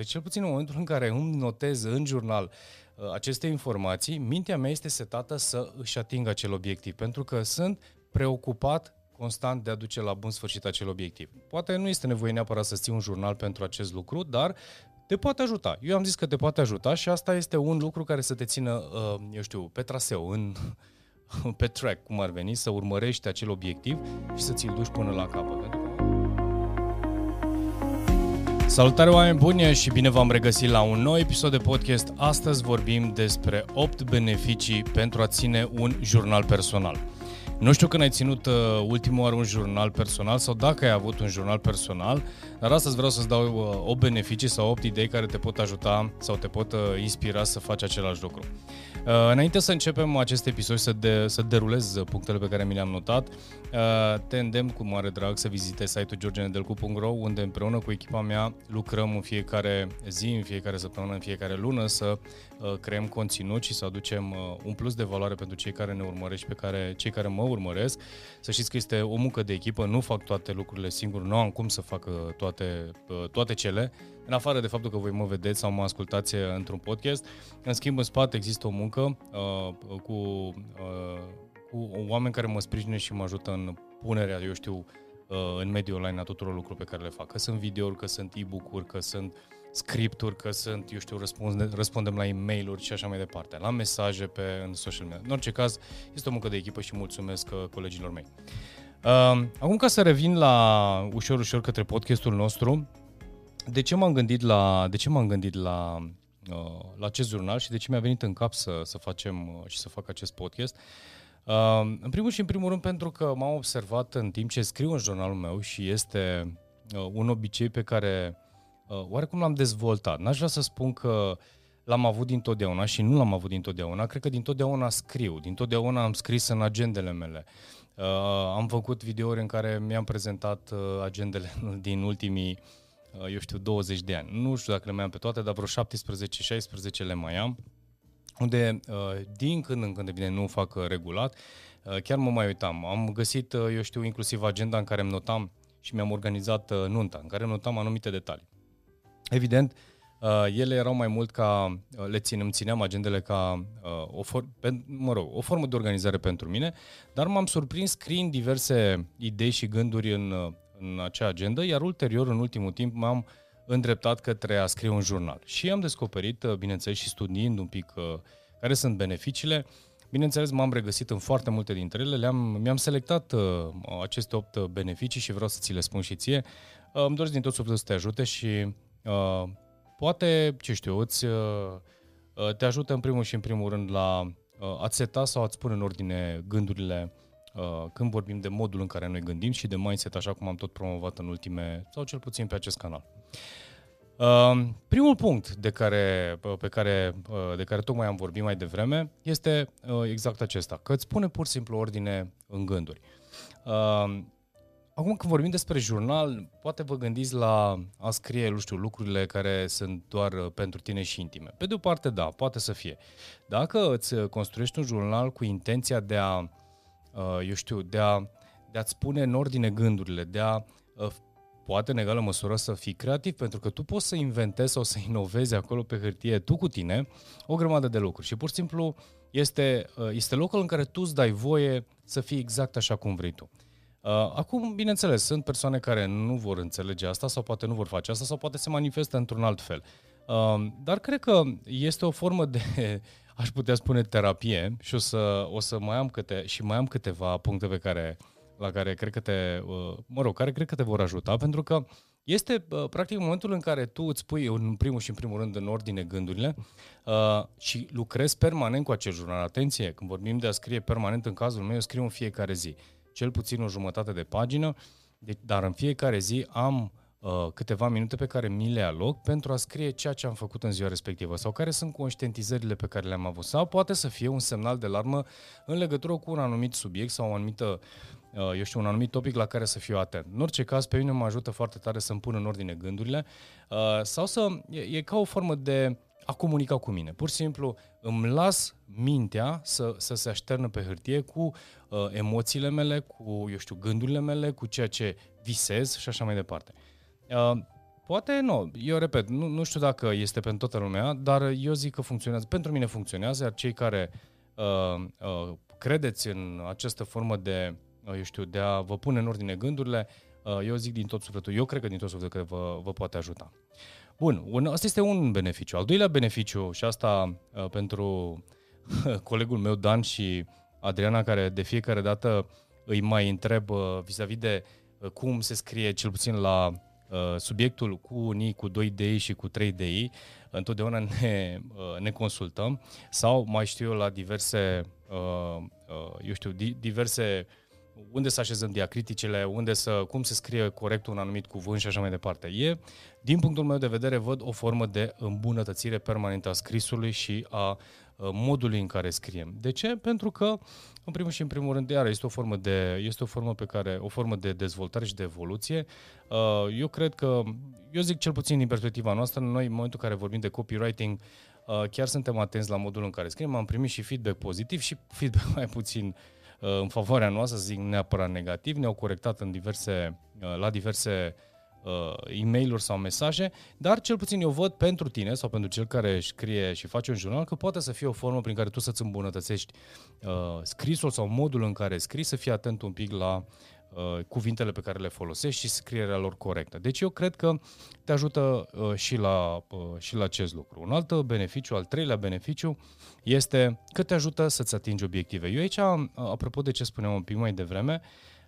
Deci cel puțin în momentul în care îmi notez în jurnal uh, aceste informații, mintea mea este setată să își atingă acel obiectiv, pentru că sunt preocupat constant de a duce la bun sfârșit acel obiectiv. Poate nu este nevoie neapărat să ții un jurnal pentru acest lucru, dar te poate ajuta. Eu am zis că te poate ajuta și asta este un lucru care să te țină, uh, eu știu, pe traseu, în, pe track, cum ar veni, să urmărești acel obiectiv și să ți-l duci până la capăt. Salutare oameni buni și bine v-am regăsit la un nou episod de podcast. Astăzi vorbim despre 8 beneficii pentru a ține un jurnal personal. Nu știu când ai ținut uh, ultimul oară un jurnal personal sau dacă ai avut un jurnal personal, dar astăzi vreau să-ți dau uh, o beneficii sau 8 idei care te pot ajuta sau te pot uh, inspira să faci același lucru. Uh, înainte să începem acest episod să, de, să derulez punctele pe care mi le-am notat, uh, te îndemn cu mare drag să vizitezi site-ul georgenedelcu.ro unde împreună cu echipa mea lucrăm în fiecare zi, în fiecare săptămână, în fiecare lună să uh, creăm conținut și să aducem un plus de valoare pentru cei care ne urmăresc, pe care, cei care mă urmăresc. Să știți că este o muncă de echipă, nu fac toate lucrurile singur, nu am cum să fac toate, toate cele, în afară de faptul că voi mă vedeți sau mă ascultați într-un podcast. În schimb, în spate există o muncă uh, cu, uh, cu oameni care mă sprijină și mă ajută în punerea, eu știu, uh, în mediul online a tuturor lucrurilor pe care le fac. Că sunt videouri, că sunt e-book-uri, că sunt scripturi, că sunt, eu știu, răspunde, răspundem la e mail și așa mai departe, la mesaje pe în social media. În orice caz, este o muncă de echipă și mulțumesc uh, colegilor mei. Uh, acum ca să revin la ușor, ușor către podcastul nostru, de ce m-am gândit la, de ce m-am gândit la, uh, la acest jurnal și de ce mi-a venit în cap să, să facem uh, și să fac acest podcast? Uh, în primul și în primul rând pentru că m-am observat în timp ce scriu în jurnalul meu și este un obicei pe care oarecum l-am dezvoltat. N-aș vrea să spun că l-am avut dintotdeauna și nu l-am avut dintotdeauna. Cred că dintotdeauna scriu, dintotdeauna am scris în agendele mele. Uh, am făcut videouri în care mi-am prezentat uh, agendele din ultimii Uh, eu știu, 20 de ani. Nu știu dacă le mai am pe toate, dar vreo 17-16 le mai am, unde uh, din când în când, evident, nu fac uh, regulat, chiar mă mai uitam. Am găsit, eu știu, inclusiv agenda în care îmi notam și mi-am organizat nunta, în care notam anumite detalii. Evident, ele erau mai mult ca, le ținem, țineam agendele ca o, for, pe, mă rog, o formă de organizare pentru mine, dar m-am surprins scriind diverse idei și gânduri în în acea agendă, iar ulterior, în ultimul timp, m-am îndreptat către a scrie un jurnal. Și am descoperit, uh, bineînțeles, și studiind un pic uh, care sunt beneficiile, Bineînțeles, m-am regăsit în foarte multe dintre ele, le-am, mi-am selectat uh, aceste opt beneficii și vreau să ți le spun și ție. Uh, îmi doresc din tot sufletul să te ajute și uh, poate, ce știu, îți, uh, uh te ajută în primul și în primul rând la uh, a-ți seta sau a-ți pune în ordine gândurile Uh, când vorbim de modul în care noi gândim și de mindset, așa cum am tot promovat în ultime, sau cel puțin pe acest canal. Uh, primul punct de care, uh, pe care, de care tocmai am vorbit mai devreme este exact acesta, că îți pune pur și simplu ordine în gânduri. Acum când vorbim despre jurnal, poate vă gândiți la a scrie, nu știu, lucrurile care sunt doar pentru tine și intime. Pe de o parte, da, poate să fie. Dacă îți construiești un jurnal cu intenția de a Uh, eu știu, de, a, de a-ți pune în ordine gândurile, de a uh, poate în egală măsură să fii creativ, pentru că tu poți să inventezi sau să inovezi acolo pe hârtie, tu cu tine, o grămadă de lucruri. Și pur și simplu este, uh, este locul în care tu îți dai voie să fii exact așa cum vrei tu. Acum, bineînțeles, sunt persoane care nu vor înțelege asta sau poate nu vor face asta sau poate se manifestă într-un alt fel. Dar cred că este o formă de aș putea spune terapie și o să, o să mai am câte, și mai am câteva puncte pe care, la care cred că te, uh, mă rog, care cred că te vor ajuta, pentru că este uh, practic momentul în care tu îți pui în primul și în primul rând în ordine gândurile uh, și lucrezi permanent cu acel jurnal. Atenție, când vorbim de a scrie permanent, în cazul meu, eu scriu în fiecare zi, cel puțin o jumătate de pagină, de, dar în fiecare zi am uh, câteva minute pe care mi le aloc pentru a scrie ceea ce am făcut în ziua respectivă sau care sunt conștientizările pe care le-am avut. Sau poate să fie un semnal de alarmă în legătură cu un anumit subiect sau o anumită uh, eu știu, un anumit topic la care să fiu atent. În orice caz, pe mine mă ajută foarte tare să-mi pun în ordine gândurile uh, sau să, e, e ca o formă de a comunica cu mine. Pur și simplu îmi las mintea să, să se așternă pe hârtie cu uh, emoțiile mele, cu, eu știu, gândurile mele, cu ceea ce visez și așa mai departe. Uh, Poate nu. Eu repet, nu, nu știu dacă este pentru toată lumea, dar eu zic că funcționează. Pentru mine funcționează, iar cei care uh, uh, credeți în această formă de, uh, eu știu, de a vă pune în ordine gândurile, uh, eu zic din tot sufletul, eu cred că din tot sufletul că vă, vă poate ajuta. Bun, un, asta este un beneficiu. Al doilea beneficiu, și asta uh, pentru colegul meu Dan și Adriana, care de fiecare dată îi mai întreb uh, vis-a-vis de uh, cum se scrie, cel puțin la uh, subiectul cu unii, cu 2 DI și cu 3 DI, întotdeauna ne, uh, ne consultăm. Sau mai știu eu la diverse, uh, uh, eu știu, di, diverse unde să așezăm diacriticele, unde să, cum se scrie corect un anumit cuvânt și așa mai departe. E, din punctul meu de vedere, văd o formă de îmbunătățire permanentă a scrisului și a modului în care scriem. De ce? Pentru că, în primul și în primul rând, iar este o formă de, este o formă pe care, o formă de dezvoltare și de evoluție. Eu cred că, eu zic cel puțin din perspectiva noastră, noi în momentul în care vorbim de copywriting, chiar suntem atenți la modul în care scriem, am primit și feedback pozitiv și feedback mai puțin uh, în favoarea noastră, să zic neapărat negativ, ne-au corectat în diverse, uh, la diverse uh, e mail sau mesaje, dar cel puțin eu văd pentru tine sau pentru cel care scrie și face un jurnal că poate să fie o formă prin care tu să-ți îmbunătățești uh, scrisul sau modul în care scrii, să fii atent un pic la uh, cuvintele pe care le folosești și scrierea lor corectă. Deci eu cred că te ajută uh, și, la, uh, și la acest lucru. Un alt beneficiu, al treilea beneficiu, este că te ajută să-ți atingi obiective. Eu aici, uh, apropo de ce spuneam un pic mai devreme,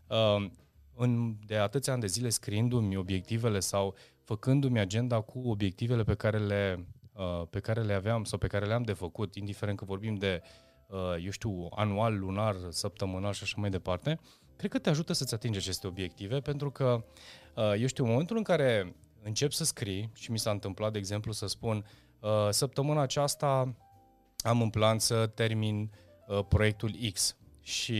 uh, în, de atâția ani de zile scriindu-mi obiectivele sau făcându-mi agenda cu obiectivele pe care le, uh, pe care le aveam sau pe care le-am de făcut, indiferent că vorbim de, eu știu, anual, lunar, săptămânal și așa mai departe, cred că te ajută să-ți atingi aceste obiective, pentru că, eu știu, în momentul în care încep să scrii, și mi s-a întâmplat, de exemplu, să spun, săptămâna aceasta am în plan să termin uh, proiectul X și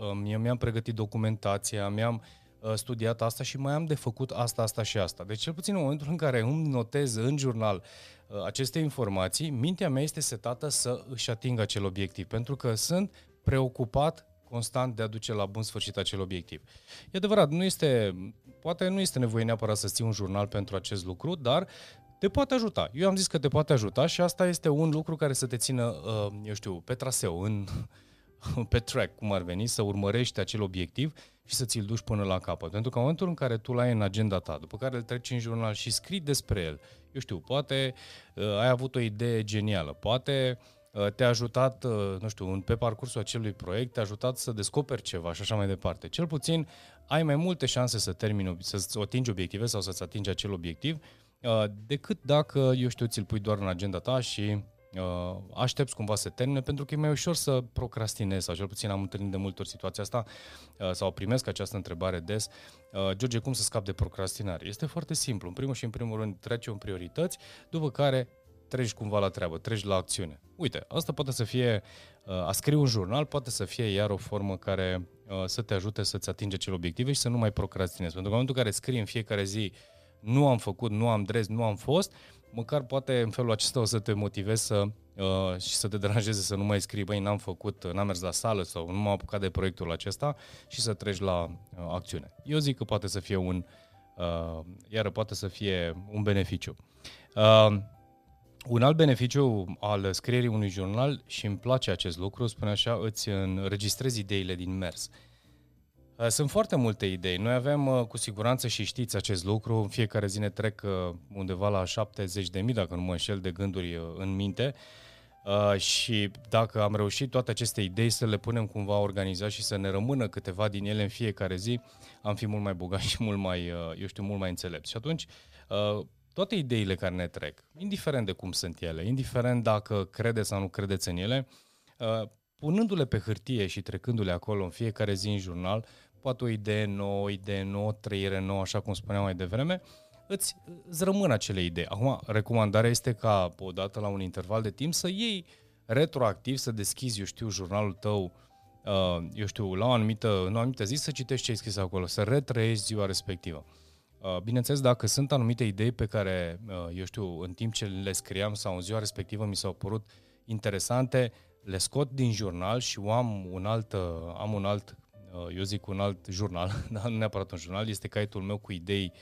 uh, eu mi-am pregătit documentația, mi-am uh, studiat asta și mai am de făcut asta, asta și asta. Deci cel puțin în momentul în care îmi notez în jurnal uh, aceste informații, mintea mea este setată să își atingă acel obiectiv, pentru că sunt preocupat constant de a duce la bun sfârșit acel obiectiv. E adevărat, nu este, poate nu este nevoie neapărat să ții un jurnal pentru acest lucru, dar te poate ajuta. Eu am zis că te poate ajuta și asta este un lucru care să te țină, uh, eu știu, pe traseu, în, pe track, cum ar veni, să urmărești acel obiectiv și să ți-l duci până la capăt. Pentru că în momentul în care tu l-ai în agenda ta, după care îl treci în jurnal și scrii despre el, eu știu, poate uh, ai avut o idee genială, poate uh, te-a ajutat, uh, nu știu, pe parcursul acelui proiect, te-a ajutat să descoperi ceva și așa mai departe. Cel puțin ai mai multe șanse să termini, să-ți atingi obiective sau să-ți atingi acel obiectiv Uh, decât dacă, eu știu, ți-l pui doar în agenda ta și uh, aștepți cumva să termine, pentru că e mai ușor să procrastinezi, sau cel puțin am întâlnit de multe ori situația asta, uh, sau primesc această întrebare des. Uh, George, cum să scap de procrastinare? Este foarte simplu. În primul și în primul rând treci în priorități, după care treci cumva la treabă, treci la acțiune. Uite, asta poate să fie, uh, a scrie un jurnal, poate să fie iar o formă care uh, să te ajute să-ți atingi acele obiective și să nu mai procrastinezi. Pentru că în momentul în care scrii în fiecare zi nu am făcut, nu am dres, nu am fost, măcar poate în felul acesta o să te motivezi să, uh, și să te deranjeze să nu mai scrii, băi, n-am făcut, n-am mers la sală sau nu m-am apucat de proiectul acesta și să treci la uh, acțiune. Eu zic că poate să fie un, uh, iară poate să fie un beneficiu. Uh, un alt beneficiu al scrierii unui jurnal, și îmi place acest lucru, spune așa, îți înregistrezi ideile din mers. Uh, Uh, sunt foarte multe idei. Noi avem uh, cu siguranță și știți acest lucru. În fiecare zi ne trec uh, undeva la 70 de mii, dacă nu mă înșel, de gânduri în minte. și dacă am reușit toate aceste idei să le punem cumva organizat și să ne rămână câteva din ele în fiecare zi, am fi mult mai bogați și mult mai, eu știu, mult mai înțelepți. Și atunci, toate ideile care ne trec, indiferent de cum sunt ele, indiferent dacă credeți sau nu credeți în ele, punându-le pe hârtie și trecându-le acolo în fiecare zi în jurnal, poate o idee nouă, o idee nouă, trăire nouă, așa cum spuneam mai devreme, îți, îți rămân acele idei. Acum, recomandarea este ca, odată la un interval de timp, să iei retroactiv, să deschizi, eu știu, jurnalul tău, uh, eu știu, la o anumită, în o anumită zi, să citești ce ai scris acolo, să retrăiești ziua respectivă. Uh, bineînțeles, dacă sunt anumite idei pe care, uh, eu știu, în timp ce le scriam sau în ziua respectivă mi s-au părut interesante, le scot din jurnal și am un alt, uh, am un alt Uh, eu zic un alt jurnal, dar nu neapărat un jurnal, este caietul meu cu idei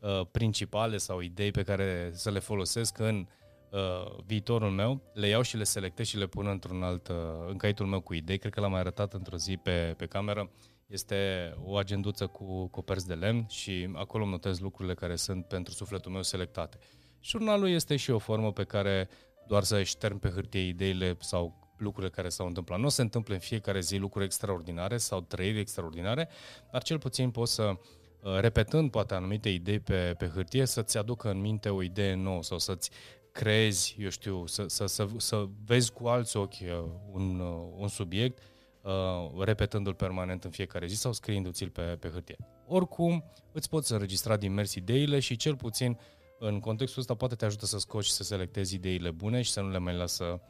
uh, principale sau idei pe care să le folosesc în uh, viitorul meu, le iau și le selectez și le pun într-un alt, uh, în caietul meu cu idei. Cred că l-am mai arătat într-o zi pe, pe cameră. Este o agenduță cu coperți de lemn și acolo notez lucrurile care sunt pentru sufletul meu selectate. Jurnalul este și o formă pe care doar să șterm pe hârtie ideile sau lucrurile care s-au întâmplat. Nu se întâmplă în fiecare zi lucruri extraordinare sau trăiri extraordinare, dar cel puțin poți să, uh, repetând poate anumite idei pe, pe hârtie, să-ți aducă în minte o idee nouă sau să-ți crezi, eu știu, să, să, să, să vezi cu alți ochi uh, un, uh, un subiect, uh, repetându-l permanent în fiecare zi sau scriindu-ți-l pe, pe hârtie. Oricum, îți poți înregistra din mers ideile și cel puțin în contextul ăsta poate te ajută să scoți și să selectezi ideile bune și să nu le mai lasă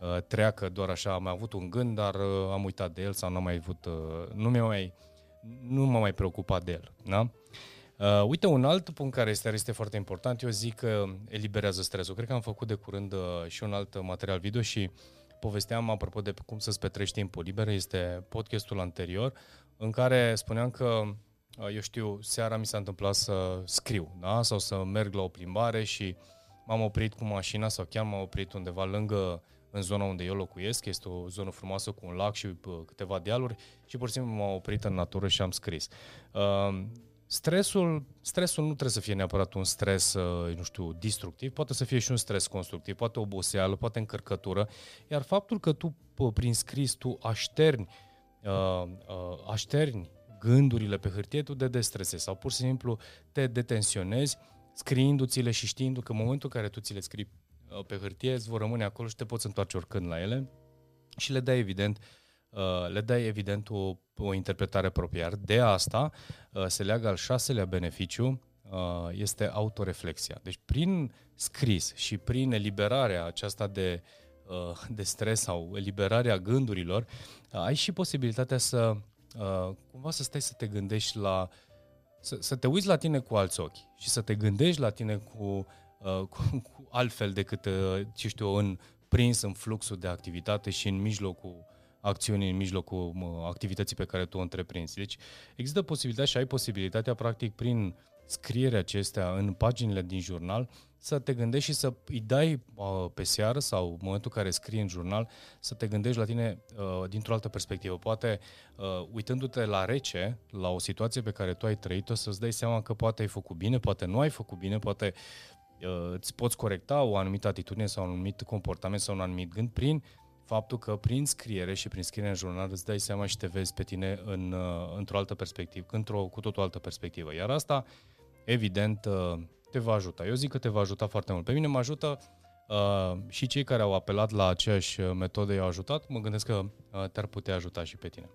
uh, treacă doar așa, am avut un gând, dar uh, am uitat de el sau n-am mai avut, uh, nu, mi mai, nu m-am mai preocupat de el. Da? Uh, uite, un alt punct care este, este foarte important, eu zic că eliberează stresul. Cred că am făcut de curând uh, și un alt material video și povesteam, apropo de cum să-ți petrești timpul liber, este podcastul anterior, în care spuneam că, uh, eu știu, seara mi s-a întâmplat să scriu, da? sau să merg la o plimbare și m-am oprit cu mașina sau chiar m-am oprit undeva lângă în zona unde eu locuiesc, este o zonă frumoasă cu un lac și uh, câteva dealuri și pur și simplu m-am oprit în natură și am scris. Uh, Stresul, stresul nu trebuie să fie neapărat un stres, uh, nu știu, destructiv, poate să fie și un stres constructiv, poate oboseală, poate încărcătură, iar faptul că tu, prin scris, tu așterni, uh, uh, așterni gândurile pe hârtie, tu te destresezi sau pur și simplu te detensionezi scriindu-ți-le și știindu că în momentul în care tu ți le scrii pe hârtie, îți vor rămâne acolo și te poți întoarce oricând la ele și le dai evident uh, Uh, le dai evident o, o interpretare proprie. de asta uh, se leagă al șaselea beneficiu, uh, este autoreflexia. Deci prin scris și prin eliberarea aceasta de, de stres sau eliberarea gândurilor, ai și posibilitatea să cumva să stai să te gândești la să, să te uiți la tine cu alți ochi și să te gândești la tine cu, cu, cu altfel decât, ce știu, în prins în fluxul de activitate și în mijlocul acțiuni în mijlocul activității pe care tu o întreprinzi. Deci există posibilitatea și ai posibilitatea, practic, prin scrierea acestea în paginile din jurnal, să te gândești și să îi dai uh, pe seară sau în momentul în care scrii în jurnal, să te gândești la tine uh, dintr-o altă perspectivă. Poate, uh, uitându-te la rece, la o situație pe care tu ai trăit-o, să-ți dai seama că poate ai făcut bine, poate nu ai făcut bine, poate uh, îți poți corecta o anumită atitudine sau un anumit comportament sau un anumit gând prin faptul că prin scriere și prin scriere în jurnal îți dai seama și te vezi pe tine în, uh, într-o altă perspectivă, într-o cu totul altă perspectivă. Iar asta, evident, uh, te va ajuta. Eu zic că te va ajuta foarte mult. Pe mine mă ajută uh, și cei care au apelat la aceeași metodă i-au ajutat. Mă gândesc că uh, te-ar putea ajuta și pe tine.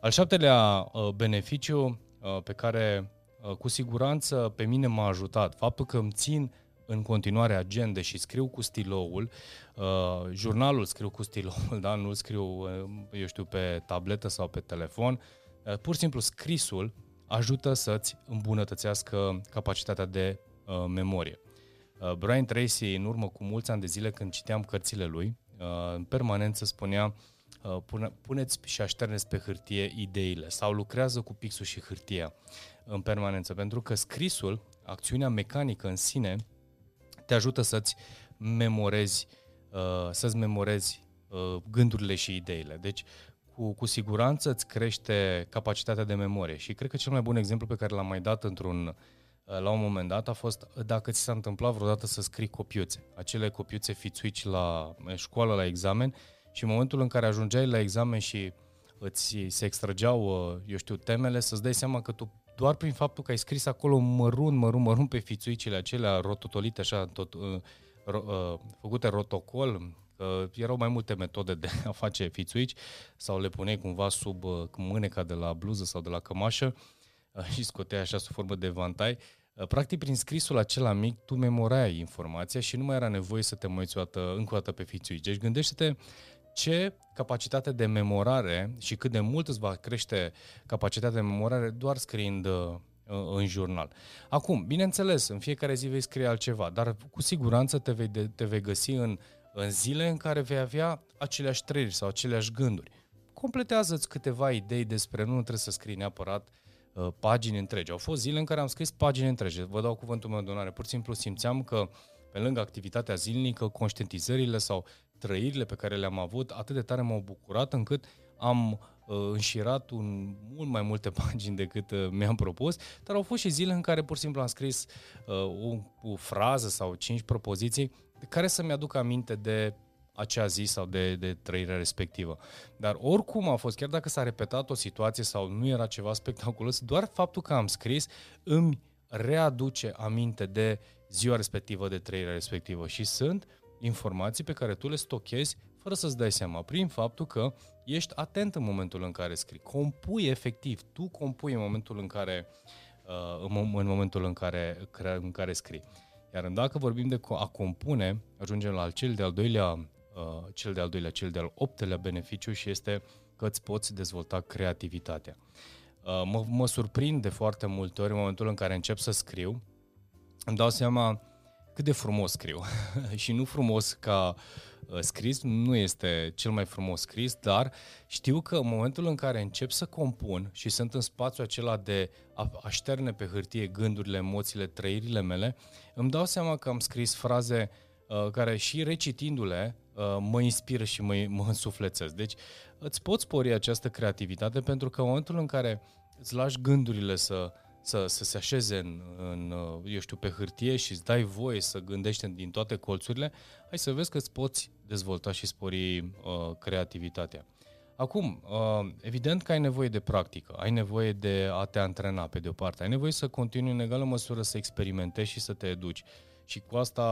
Al șaptelea uh, beneficiu uh, pe care uh, cu siguranță pe mine m-a ajutat, faptul că îmi țin în continuare agende și scriu cu stiloul, uh, jurnalul scriu cu stiloul, da? nu scriu, uh, eu știu, pe tabletă sau pe telefon, uh, pur și simplu scrisul ajută să-ți îmbunătățească capacitatea de uh, memorie. Uh, Brian Tracy, în urmă cu mulți ani de zile, când citeam cărțile lui, uh, în permanență spunea uh, pune, puneți și așterneți pe hârtie ideile sau lucrează cu pixul și hârtia în permanență, pentru că scrisul, acțiunea mecanică în sine, te ajută să-ți memorezi, uh, să-ți memorezi uh, gândurile și ideile. Deci, cu, cu siguranță îți crește capacitatea de memorie și cred că cel mai bun exemplu pe care l-am mai dat într-un uh, la un moment dat a fost dacă ți s-a întâmplat vreodată să scrii copiuțe, acele copiuțe fițuici la școală, la examen și în momentul în care ajungeai la examen și îți se extrageau, eu știu, temele, să-ți dai seama că tu doar prin faptul că ai scris acolo mărunt, mărunt, mărunt pe fițuicile acelea rototolite, așa, tot, uh, ro, uh, făcute rotocol, uh, erau mai multe metode de a face fițuici sau le puneai cumva sub uh, mâneca de la bluză sau de la cămașă uh, și scoteai așa sub formă de vantai. Uh, practic, prin scrisul acela mic, tu memorai informația și nu mai era nevoie să te mai uiți o dată, încă o dată pe fițuici. Deci gândește-te ce capacitate de memorare și cât de mult îți va crește capacitatea de memorare doar scriind uh, în jurnal. Acum, bineînțeles, în fiecare zi vei scrie altceva, dar cu siguranță te vei, de, te vei găsi în, în zile în care vei avea aceleași trăiri sau aceleași gânduri. Completează-ți câteva idei despre, nu trebuie să scrii neapărat uh, pagini întregi. Au fost zile în care am scris pagini întregi. Vă dau cuvântul meu de onoare. Pur și simplu simțeam că pe lângă activitatea zilnică, conștientizările sau trăirile pe care le-am avut atât de tare m-au bucurat încât am uh, înșirat un, mult mai multe pagini decât uh, mi-am propus, dar au fost și zile în care pur și simplu am scris uh, o, o frază sau cinci propoziții care să-mi aducă aminte de acea zi sau de, de trăirea respectivă. Dar oricum a fost, chiar dacă s-a repetat o situație sau nu era ceva spectaculos, doar faptul că am scris îmi readuce aminte de ziua respectivă, de trăirea respectivă și sunt informații pe care tu le stochezi fără să-ți dai seama, prin faptul că ești atent în momentul în care scrii. Compui efectiv, tu compui în momentul în care, uh, în momentul în care, în care scrii. Iar dacă vorbim de a compune, ajungem la cel de-al doilea, uh, cel de-al doilea, cel de-al optelea beneficiu și este că îți poți dezvolta creativitatea. Uh, mă, mă surprind de foarte multe ori în momentul în care încep să scriu, îmi dau seama cât de frumos scriu. și nu frumos ca uh, scris, nu este cel mai frumos scris, dar știu că în momentul în care încep să compun și sunt în spațiul acela de a așterne pe hârtie gândurile, emoțiile, trăirile mele, îmi dau seama că am scris fraze uh, care și recitindu-le uh, mă inspiră și mă, mă însuflețesc. Deci îți poți spori această creativitate pentru că în momentul în care îți lași gândurile să să, să se așeze în, în, eu știu, pe hârtie și îți dai voie să gândești din toate colțurile, hai să vezi că îți poți dezvolta și spori uh, creativitatea. Acum, uh, evident că ai nevoie de practică, ai nevoie de a te antrena pe de o parte, ai nevoie să continui în egală măsură să experimentezi și să te educi. Și cu asta,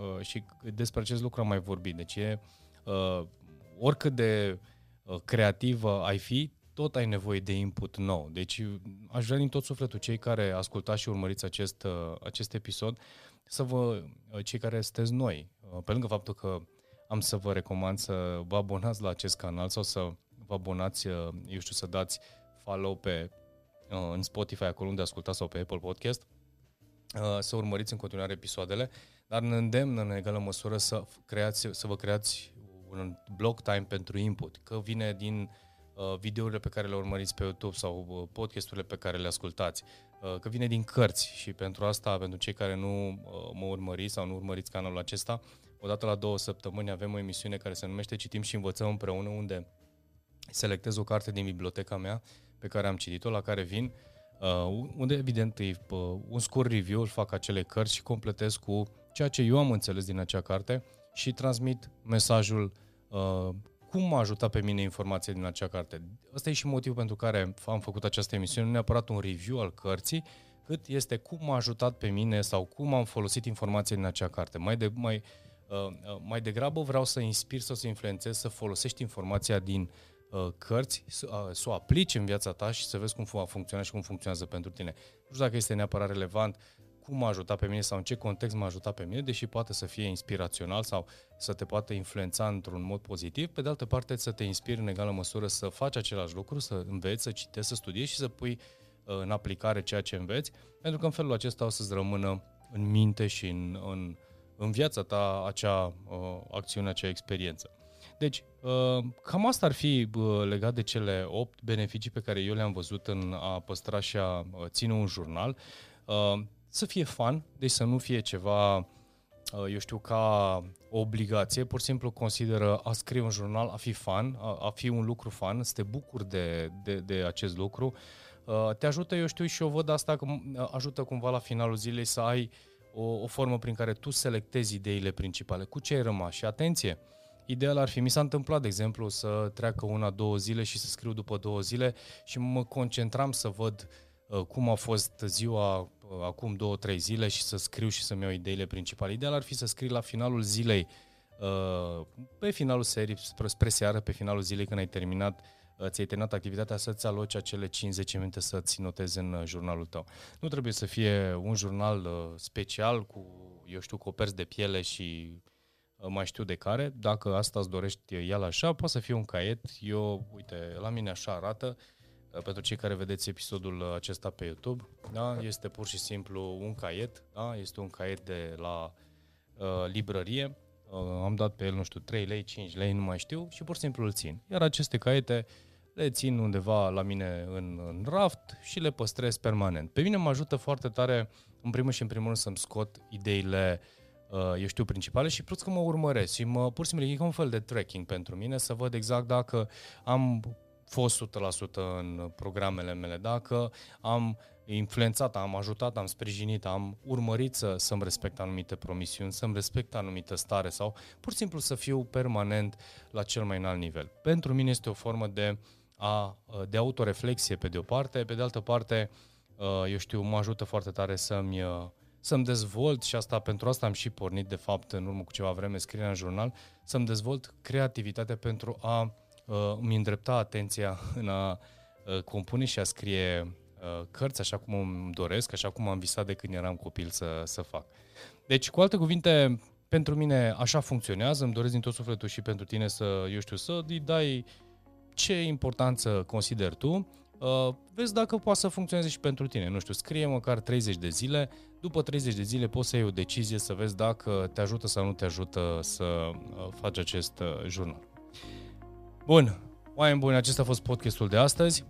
uh, și despre acest lucru am mai vorbit. Deci e, uh, oricât de uh, creativă ai fi, tot ai nevoie de input nou. Deci aș vrea din tot sufletul cei care ascultați și urmăriți acest, uh, acest episod să vă, uh, cei care sunteți noi, uh, pe lângă faptul că am să vă recomand să vă abonați la acest canal sau să vă abonați, eu știu, să dați follow pe în Spotify, acolo unde ascultați sau pe Apple Podcast, să urmăriți în continuare episoadele, dar ne îndemn în egală măsură să, creați, să vă creați un block time pentru input, că vine din uh, Uh, videourile pe care le urmăriți pe YouTube sau uh, podcasturile pe care le ascultați, uh, că vine din cărți și pentru asta, pentru cei care nu mă urmăriți sau nu urmăriți canalul acesta, odată la două săptămâni avem o emisiune care se numește Citim și învățăm împreună, unde selectez o carte din biblioteca mea pe care am citit-o, la care vin, unde evident e un scurt review, îl fac acele cărți și completez cu ceea ce eu am înțeles din acea carte și transmit mesajul cum m-a ajutat pe mine informația din acea carte. Ăsta e și motivul pentru care am făcut această emisiune, nu neapărat un review al cărții, cât este cum m-a ajutat pe mine sau cum am folosit informația din acea carte. Mai, de, mai, uh, uh, mai degrabă vreau să inspir sau să influențez să folosești informația din uh, cărți, să, uh, să o aplici în viața ta și să vezi cum va funcționa și cum funcționează pentru tine. Nu știu dacă este neapărat relevant cum m-a ajutat pe mine sau în ce context m-a ajutat pe mine, deși poate să fie inspirațional sau să te poată influența într-un mod pozitiv, pe de altă parte să te inspiri în egală măsură să faci același lucru, să înveți, să citești, să studiezi și să pui uh, în aplicare ceea ce înveți, pentru că în felul acesta o să-ți rămână în minte și în, în, în viața ta acea uh, acțiune, acea experiență. Deci, uh, cam asta ar fi uh, legat de cele 8 beneficii pe care eu le-am văzut în a păstra și a uh, ține un jurnal. Uh, să fie fun, deci să nu fie ceva, uh, eu știu, ca o obligație, pur și simplu consideră a scrie un jurnal a fi fan, a, a fi un lucru fan, să te bucuri de, de, de acest lucru. Uh, te ajută, eu știu, și eu văd asta că uh, ajută cumva la finalul zilei să ai o, o formă prin care tu selectezi ideile principale. Cu ce ai rămas? Și atenție, Ideal ar fi, mi s-a întâmplat, de exemplu, să treacă una, două zile și să scriu după două zile și mă concentram să văd cum a fost ziua Uh, acum două, trei zile și să scriu și să-mi iau ideile principale. Ideal ar fi să scrii la finalul zilei, uh, pe finalul serii, spre seară, pe finalul zilei când ai terminat uh, ți-ai terminat activitatea, să-ți aloci acele 5-10 minute să-ți notezi în jurnalul tău. Nu trebuie să fie un jurnal special cu, eu știu, coperți de piele și mai știu de care. Dacă asta îți dorești el așa, poate să fie un caiet. Eu, uite, la mine așa arată. Uh, pentru cei care vedeți episodul uh, acesta pe YouTube, da? este pur și simplu un caiet, da? este un caiet de la uh, librărie, uh, am dat pe el, nu știu, 3 lei, 5 lei, nu mai știu, și pur și simplu îl țin. Iar aceste caiete le țin undeva la mine în, în raft și le păstrez permanent. Pe mine mă ajută foarte tare, în primul și în primul rând, să-mi scot ideile, uh, eu știu, principale și plus că mă urmăresc și mă, pur și simplu, e ca un fel de tracking pentru mine, să văd exact dacă am fost 100% în programele mele, dacă am influențat, am ajutat, am sprijinit, am urmărit să, să-mi respect anumite promisiuni, să-mi respect anumită stare sau pur și simplu să fiu permanent la cel mai înalt nivel. Pentru mine este o formă de, a, de autoreflexie pe de o parte, pe de altă parte, eu știu, mă ajută foarte tare să-mi să-mi dezvolt și asta pentru asta am și pornit de fapt în urmă cu ceva vreme scrierea în jurnal, să-mi dezvolt creativitatea pentru a uh, îmi îndrepta atenția în a uh, compune și a scrie uh, cărți așa cum îmi doresc, așa cum am visat de când eram copil să, să fac. Deci, cu alte cuvinte, pentru mine așa funcționează, îmi doresc din tot sufletul și pentru tine să, eu știu, să îi dai ce importanță consideri tu, uh, vezi dacă poate să funcționeze și pentru tine. Nu știu, scrie măcar 30 de zile, după 30 de zile poți să iei o decizie să vezi dacă te ajută sau nu te ajută să uh, faci acest uh, jurnal. Bun, oameni buni, acesta a fost podcastul de astăzi.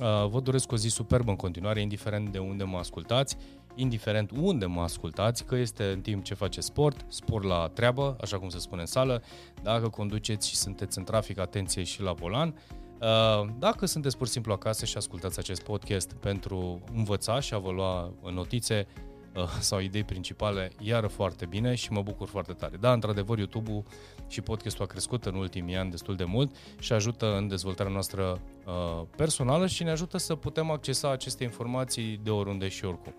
Uh, vă doresc o zi superbă în continuare, indiferent de unde mă ascultați, indiferent unde mă ascultați, că este în timp ce faceți sport, sport la treabă, așa cum se spune în sală, dacă conduceți și sunteți în trafic, atenție și la volan. Uh, dacă sunteți pur și simplu acasă și ascultați acest podcast pentru învăța și a vă lua notițe, Uh, sau idei principale, iară foarte bine și mă bucur foarte tare. Da, într-adevăr, YouTube-ul și podcastul a crescut în ultimii ani destul de mult și ajută în dezvoltarea noastră uh, personală și ne ajută să putem accesa aceste informații de oriunde și oricum.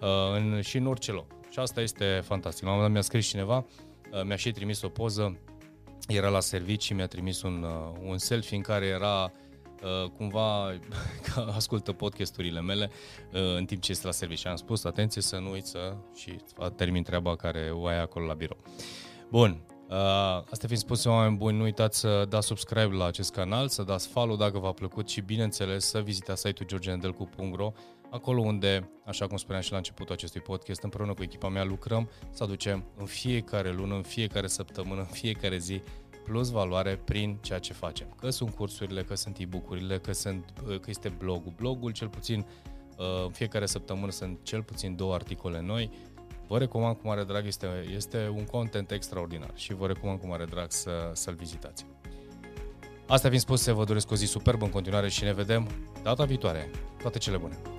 Uh, în, și în orice loc. Și asta este fantastic. La un moment dat mi-a scris cineva, uh, mi-a și trimis o poză, era la servici și mi-a trimis un, uh, un selfie în care era uh, Uh, cumva că ascultă podcasturile mele uh, în timp ce este la serviciu. Am spus, atenție să nu uiți să și termin treaba care o ai acolo la birou. Bun, Uh, astea fiind spuse, oameni buni, nu uitați să dați subscribe la acest canal, să dați follow dacă v-a plăcut și, bineînțeles, să vizitați site-ul georgenedelcu.ro, acolo unde, așa cum spuneam și la începutul acestui podcast, împreună cu echipa mea lucrăm să aducem în fiecare lună, în fiecare săptămână, în fiecare zi plus valoare prin ceea ce facem. Că sunt cursurile, că sunt e-book-urile, că, sunt, că este blogul. Blogul, cel puțin, uh, în fiecare săptămână sunt cel puțin două articole noi. Vă recomand cu mare drag, este, este un content extraordinar și vă recomand cu mare drag să, să-l vizitați. Asta fiind spuse, vă doresc o zi superbă în continuare și ne vedem data viitoare. Toate cele bune!